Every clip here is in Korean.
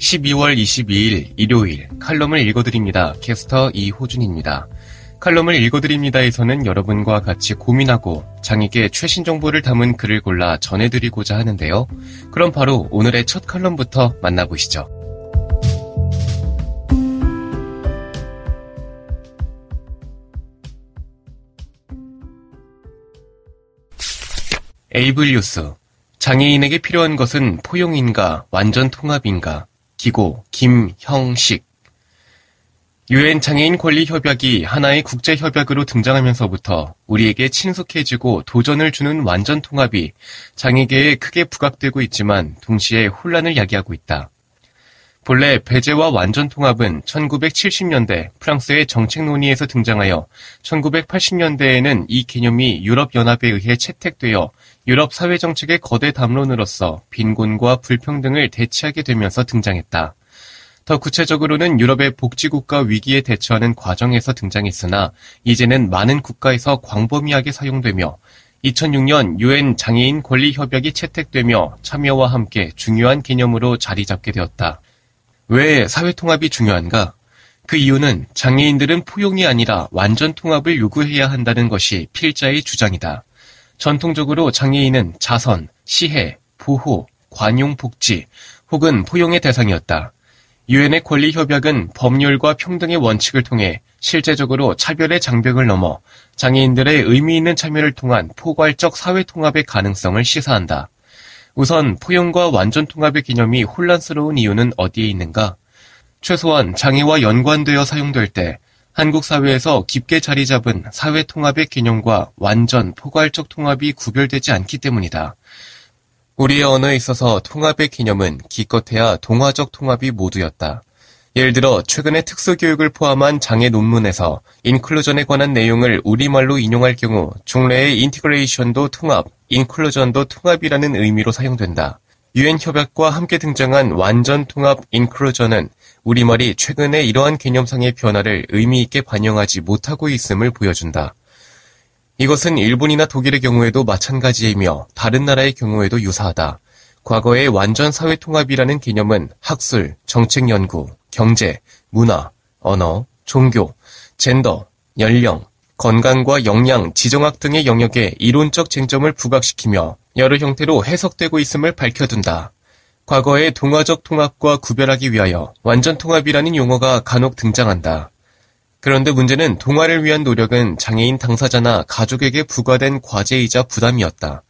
12월 22일 일요일 칼럼을 읽어드립니다. 캐스터 이호준입니다. 칼럼을 읽어드립니다에서는 여러분과 같이 고민하고 장에게 최신 정보를 담은 글을 골라 전해드리고자 하는데요. 그럼 바로 오늘의 첫 칼럼부터 만나보시죠. 에이블 뉴스 장애인에게 필요한 것은 포용인가 완전 통합인가 기고 김형식 유엔 장애인 권리 협약이 하나의 국제 협약으로 등장하면서부터 우리에게 친숙해지고 도전을 주는 완전 통합이 장애계에 크게 부각되고 있지만 동시에 혼란을 야기하고 있다. 본래 배제와 완전 통합은 1970년대 프랑스의 정책 논의에서 등장하여 1980년대에는 이 개념이 유럽연합에 의해 채택되어 유럽 사회 정책의 거대 담론으로서 빈곤과 불평등을 대치하게 되면서 등장했다. 더 구체적으로는 유럽의 복지국가 위기에 대처하는 과정에서 등장했으나 이제는 많은 국가에서 광범위하게 사용되며 2006년 유엔 장애인 권리 협약이 채택되며 참여와 함께 중요한 개념으로 자리 잡게 되었다. 왜 사회 통합이 중요한가? 그 이유는 장애인들은 포용이 아니라 완전 통합을 요구해야 한다는 것이 필자의 주장이다. 전통적으로 장애인은 자선, 시해, 보호, 관용 복지 혹은 포용의 대상이었다. 유엔의 권리 협약은 법률과 평등의 원칙을 통해 실제적으로 차별의 장벽을 넘어 장애인들의 의미 있는 참여를 통한 포괄적 사회 통합의 가능성을 시사한다. 우선 포용과 완전 통합의 개념이 혼란스러운 이유는 어디에 있는가? 최소한 장애와 연관되어 사용될 때 한국 사회에서 깊게 자리 잡은 사회 통합의 개념과 완전 포괄적 통합이 구별되지 않기 때문이다. 우리의 언어에 있어서 통합의 개념은 기껏해야 동화적 통합이 모두였다. 예를 들어 최근에 특수교육을 포함한 장애 논문에서 인클루전에 관한 내용을 우리말로 인용할 경우 중래의 인티그레이션도 통합, 인클루전도 통합이라는 의미로 사용된다. 유엔 협약과 함께 등장한 완전 통합 인클루전은 우리말이 최근에 이러한 개념상의 변화를 의미 있게 반영하지 못하고 있음을 보여준다. 이것은 일본이나 독일의 경우에도 마찬가지이며 다른 나라의 경우에도 유사하다. 과거의 완전 사회 통합이라는 개념은 학술, 정책 연구, 경제, 문화, 언어, 종교, 젠더, 연령, 건강과 영양, 지정학 등의 영역에 이론적 쟁점을 부각시키며 여러 형태로 해석되고 있음을 밝혀둔다. 과거의 동화적 통합과 구별하기 위하여 완전 통합이라는 용어가 간혹 등장한다. 그런데 문제는 동화를 위한 노력은 장애인 당사자나 가족에게 부과된 과제이자 부담이었다.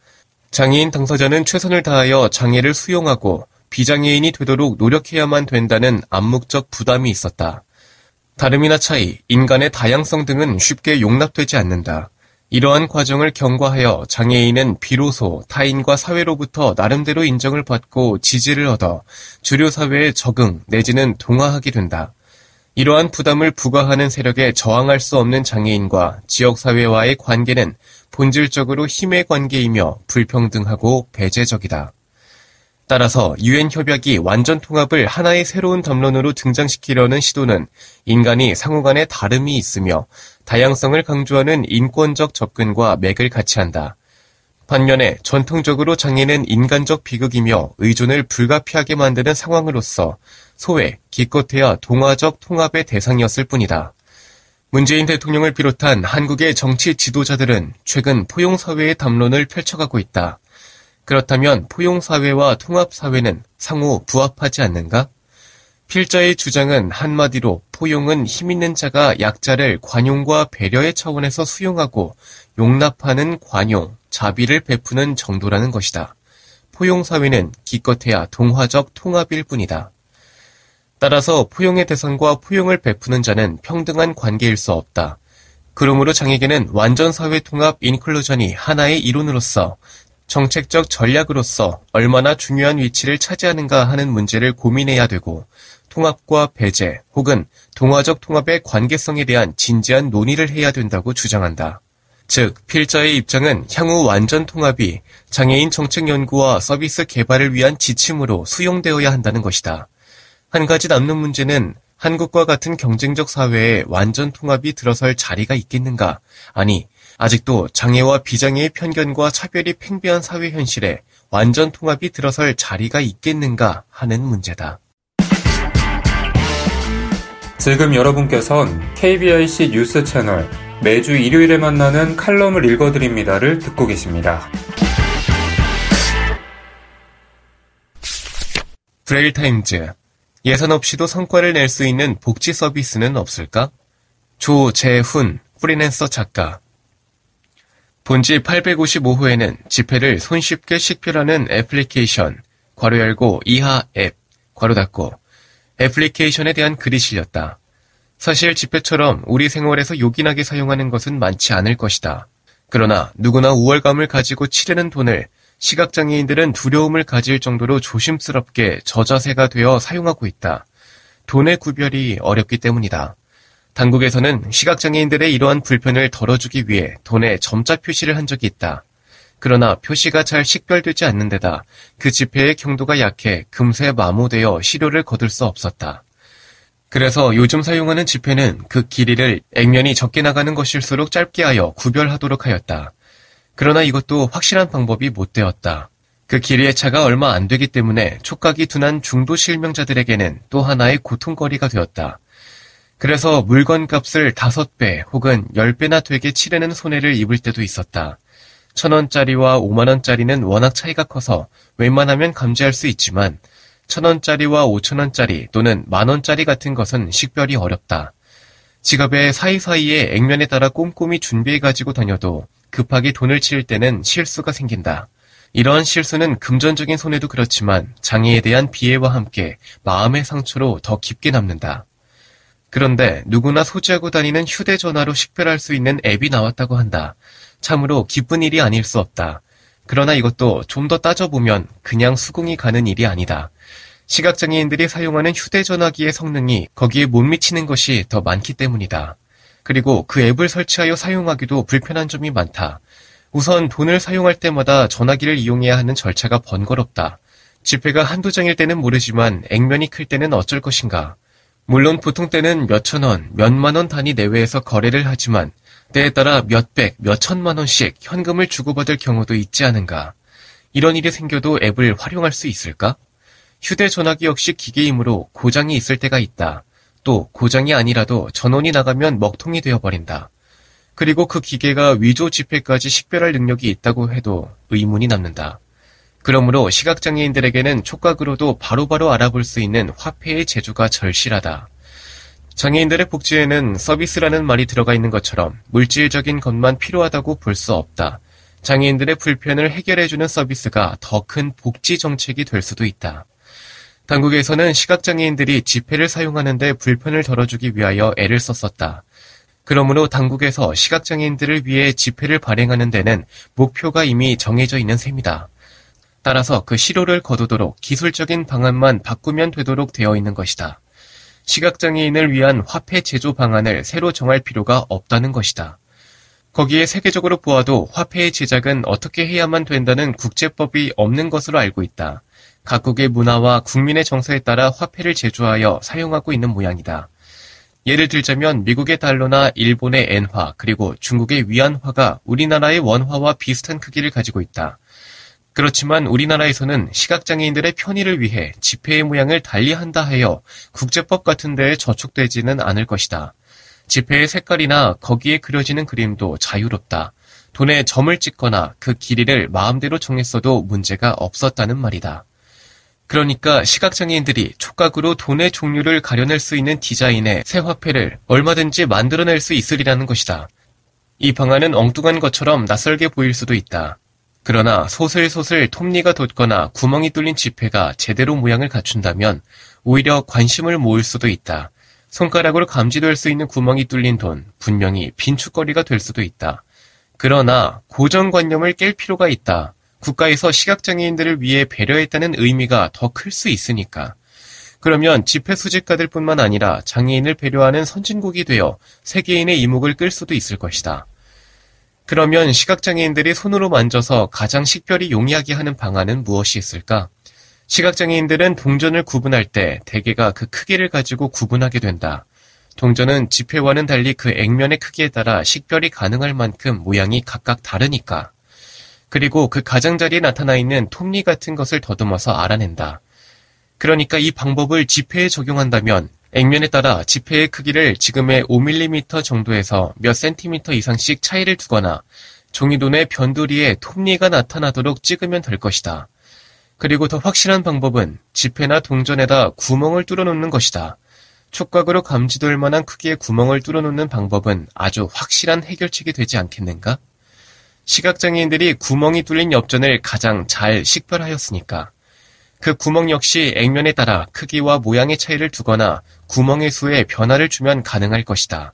장애인 당사자는 최선을 다하여 장애를 수용하고 비장애인이 되도록 노력해야만 된다는 암묵적 부담이 있었다. 다름이나 차이, 인간의 다양성 등은 쉽게 용납되지 않는다. 이러한 과정을 경과하여 장애인은 비로소 타인과 사회로부터 나름대로 인정을 받고 지지를 얻어 주류 사회에 적응 내지는 동화하게 된다. 이러한 부담을 부과하는 세력에 저항할 수 없는 장애인과 지역사회와의 관계는 본질적으로 힘의 관계이며 불평등하고 배제적이다. 따라서 유엔 협약이 완전 통합을 하나의 새로운 담론으로 등장시키려는 시도는 인간이 상호간에 다름이 있으며 다양성을 강조하는 인권적 접근과 맥을 같이 한다. 반면에 전통적으로 장애는 인간적 비극이며 의존을 불가피하게 만드는 상황으로서 소외, 기껏해야 동화적 통합의 대상이었을 뿐이다. 문재인 대통령을 비롯한 한국의 정치 지도자들은 최근 포용사회의 담론을 펼쳐가고 있다. 그렇다면 포용사회와 통합사회는 상호 부합하지 않는가? 필자의 주장은 한마디로 포용은 힘있는 자가 약자를 관용과 배려의 차원에서 수용하고 용납하는 관용, 자비를 베푸는 정도라는 것이다. 포용사회는 기껏해야 동화적 통합일 뿐이다. 따라서 포용의 대상과 포용을 베푸는 자는 평등한 관계일 수 없다. 그러므로 장에게는 완전 사회 통합 인클루전이 하나의 이론으로서 정책적 전략으로서 얼마나 중요한 위치를 차지하는가 하는 문제를 고민해야 되고 통합과 배제 혹은 동화적 통합의 관계성에 대한 진지한 논의를 해야 된다고 주장한다. 즉, 필자의 입장은 향후 완전 통합이 장애인 정책 연구와 서비스 개발을 위한 지침으로 수용되어야 한다는 것이다. 한 가지 남는 문제는 한국과 같은 경쟁적 사회에 완전 통합이 들어설 자리가 있겠는가? 아니, 아직도 장애와 비장애의 편견과 차별이 팽배한 사회 현실에 완전 통합이 들어설 자리가 있겠는가 하는 문제다. 지금 여러분께선 KBIC 뉴스 채널 매주 일요일에 만나는 칼럼을 읽어드립니다를 듣고 계십니다. 브레일타임즈 예산 없이도 성과를 낼 수 있는 복지 서비스는 없을까? 조재훈 프리랜서 작가 본지 855호에는 집회를 손쉽게 식별하는 애플리케이션 괄호 열고 이하 앱 괄호 닫고 애플리케이션에 대한 글이 실렸다. 사실 집회처럼 우리 생활에서 요긴하게 사용하는 것은 많지 않을 것이다. 그러나 누구나 우월감을 가지고 치르는 돈을 시각장애인들은 두려움을 가질 정도로 조심스럽게 저자세가 되어 사용하고 있다. 돈의 구별이 어렵기 때문이다. 당국에서는 시각장애인들의 이러한 불편을 덜어주기 위해 돈에 점자 표시를 한 적이 있다. 그러나 표시가 잘 식별되지 않는 데다 그 지폐의 경도가 약해 금세 마모되어 시료를 거둘 수 없었다. 그래서 요즘 사용하는 지폐는 그 길이를 액면이 적게 나가는 것일수록 짧게 하여 구별하도록 하였다. 그러나 이것도 확실한 방법이 못 되었다. 그 길이의 차가 얼마 안 되기 때문에 촉각이 둔한 중도 실명자들에게는 또 하나의 고통거리가 되었다. 그래서 물건 값을 다섯 배 혹은 열 배나 되게 치르는 손해를 입을 때도 있었다. 천 원짜리와 오만 원짜리는 워낙 차이가 커서 웬만하면 감지할 수 있지만 천원짜리와 오천원짜리 또는 만원짜리 같은 것은 식별이 어렵다. 지갑의 사이사이에 액면에 따라 꼼꼼히 준비해 가지고 다녀도 급하게 돈을 칠 때는 실수가 생긴다. 이러한 실수는 금전적인 손해도 그렇지만 장애에 대한 비애와 함께 마음의 상처로 더 깊게 남는다. 그런데 누구나 소지하고 다니는 휴대전화로 식별할 수 있는 앱이 나왔다고 한다. 참으로 기쁜 일이 아닐 수 없다. 그러나 이것도 좀 더 따져보면 그냥 수긍이 가는 일이 아니다. 시각장애인들이 사용하는 휴대전화기의 성능이 거기에 못 미치는 것이 더 많기 때문이다. 그리고 그 앱을 설치하여 사용하기도 불편한 점이 많다. 우선 돈을 사용할 때마다 전화기를 이용해야 하는 절차가 번거롭다. 지폐가 한두 장일 때는 모르지만 액면이 클 때는 어쩔 것인가. 물론 보통 때는 몇천 원, 몇만 원 단위 내외에서 거래를 하지만 때에 따라 몇백, 몇천만 원씩 현금을 주고받을 경우도 있지 않은가. 이런 일이 생겨도 앱을 활용할 수 있을까? 휴대전화기 역시 기계이므로 고장이 있을 때가 있다. 또 고장이 아니라도 전원이 나가면 먹통이 되어버린다. 그리고 그 기계가 위조 지폐까지 식별할 능력이 있다고 해도 의문이 남는다. 그러므로 시각장애인들에게는 촉각으로도 바로바로 바로 알아볼 수 있는 화폐의 재주가 절실하다. 장애인들의 복지에는 서비스라는 말이 들어가 있는 것처럼 물질적인 것만 필요하다고 볼 수 없다. 장애인들의 불편을 해결해주는 서비스가 더 큰 복지 정책이 될 수도 있다. 당국에서는 시각장애인들이 지폐를 사용하는데 불편을 덜어주기 위하여 애를 썼었다. 그러므로 당국에서 시각장애인들을 위해 지폐를 발행하는 데는 목표가 이미 정해져 있는 셈이다. 따라서 그 실효를 거두도록 기술적인 방안만 바꾸면 되도록 되어 있는 것이다. 시각장애인을 위한 화폐 제조 방안을 새로 정할 필요가 없다는 것이다. 거기에 세계적으로 보아도 화폐의 제작은 어떻게 해야만 된다는 국제법이 없는 것으로 알고 있다. 각국의 문화와 국민의 정서에 따라 화폐를 제조하여 사용하고 있는 모양이다. 예를 들자면 미국의 달러나 일본의 엔화 그리고 중국의 위안화가 우리나라의 원화와 비슷한 크기를 가지고 있다. 그렇지만 우리나라에서는 시각장애인들의 편의를 위해 지폐의 모양을 달리한다 하여 국제법 같은 데에 저촉되지는 않을 것이다. 지폐의 색깔이나 거기에 그려지는 그림도 자유롭다. 돈에 점을 찍거나 그 길이를 마음대로 정했어도 문제가 없었다는 말이다. 그러니까 시각장애인들이 촉각으로 돈의 종류를 가려낼 수 있는 디자인의 새 화폐를 얼마든지 만들어낼 수 있으리라는 것이다. 이 방안은 엉뚱한 것처럼 낯설게 보일 수도 있다. 그러나 소슬소슬 톱니가 돋거나 구멍이 뚫린 지폐가 제대로 모양을 갖춘다면 오히려 관심을 모을 수도 있다. 손가락으로 감지될 수 있는 구멍이 뚫린 돈, 분명히 빈축거리가 될 수도 있다. 그러나 고정관념을 깰 필요가 있다. 국가에서 시각장애인들을 위해 배려했다는 의미가 더 클 수 있으니까. 그러면 집회 수집가들 뿐만 아니라 장애인을 배려하는 선진국이 되어 세계인의 이목을 끌 수도 있을 것이다. 그러면 시각장애인들이 손으로 만져서 가장 식별이 용이하게 하는 방안은 무엇이 있을까? 시각장애인들은 동전을 구분할 때 대개가 그 크기를 가지고 구분하게 된다. 동전은 지폐와는 달리 그 액면의 크기에 따라 식별이 가능할 만큼 모양이 각각 다르니까. 그리고 그 가장자리에 나타나 있는 톱니 같은 것을 더듬어서 알아낸다. 그러니까 이 방법을 지폐에 적용한다면 액면에 따라 지폐의 크기를 지금의 5mm 정도에서 몇 cm 이상씩 차이를 두거나 종이돈의 변두리에 톱니가 나타나도록 찍으면 될 것이다. 그리고 더 확실한 방법은 지폐나 동전에다 구멍을 뚫어놓는 것이다. 촉각으로 감지될 만한 크기의 구멍을 뚫어놓는 방법은 아주 확실한 해결책이 되지 않겠는가? 시각장애인들이 구멍이 뚫린 엽전을 가장 잘 식별하였으니까. 그 구멍 역시 액면에 따라 크기와 모양의 차이를 두거나 구멍의 수에 변화를 주면 가능할 것이다.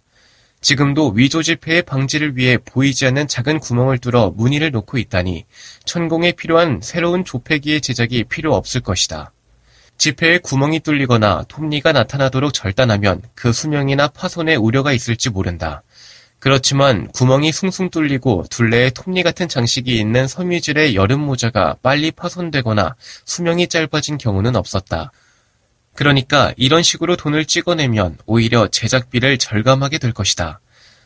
지금도 위조 지폐의 방지를 위해 보이지 않는 작은 구멍을 뚫어 무늬를 놓고 있다니 천공에 필요한 새로운 조폐기의 제작이 필요 없을 것이다. 지폐에 구멍이 뚫리거나 톱니가 나타나도록 절단하면 그 수명이나 파손에 우려가 있을지 모른다. 그렇지만 구멍이 숭숭 뚫리고 둘레에 톱니 같은 장식이 있는 섬유질의 여름 모자가 빨리 파손되거나 수명이 짧아진 경우는 없었다. 그러니까 이런 식으로 돈을 찍어내면 오히려 제작비를 절감하게 될 것이다.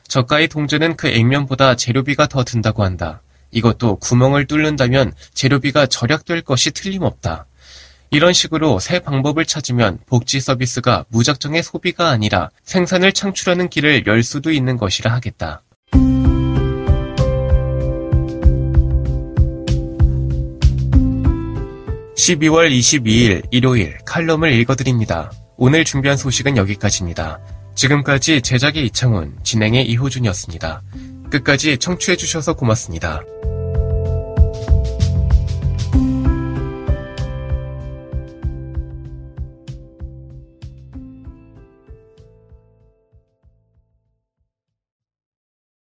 저가의 동전은 그 액면보다 재료비가 더 든다고 한다. 이것도 구멍을 뚫는다면 재료비가 절약될 것이 틀림없다. 이런 식으로 새 방법을 찾으면 복지 서비스가 무작정의 소비가 아니라 생산을 창출하는 길을 열 수도 있는 것이라 하겠다. 12월 22일 일요일 칼럼을 읽어드립니다. 오늘 준비한 소식은 여기까지입니다. 지금까지 제작의 이창훈, 진행의 이호준이었습니다. 끝까지 청취해주셔서 고맙습니다.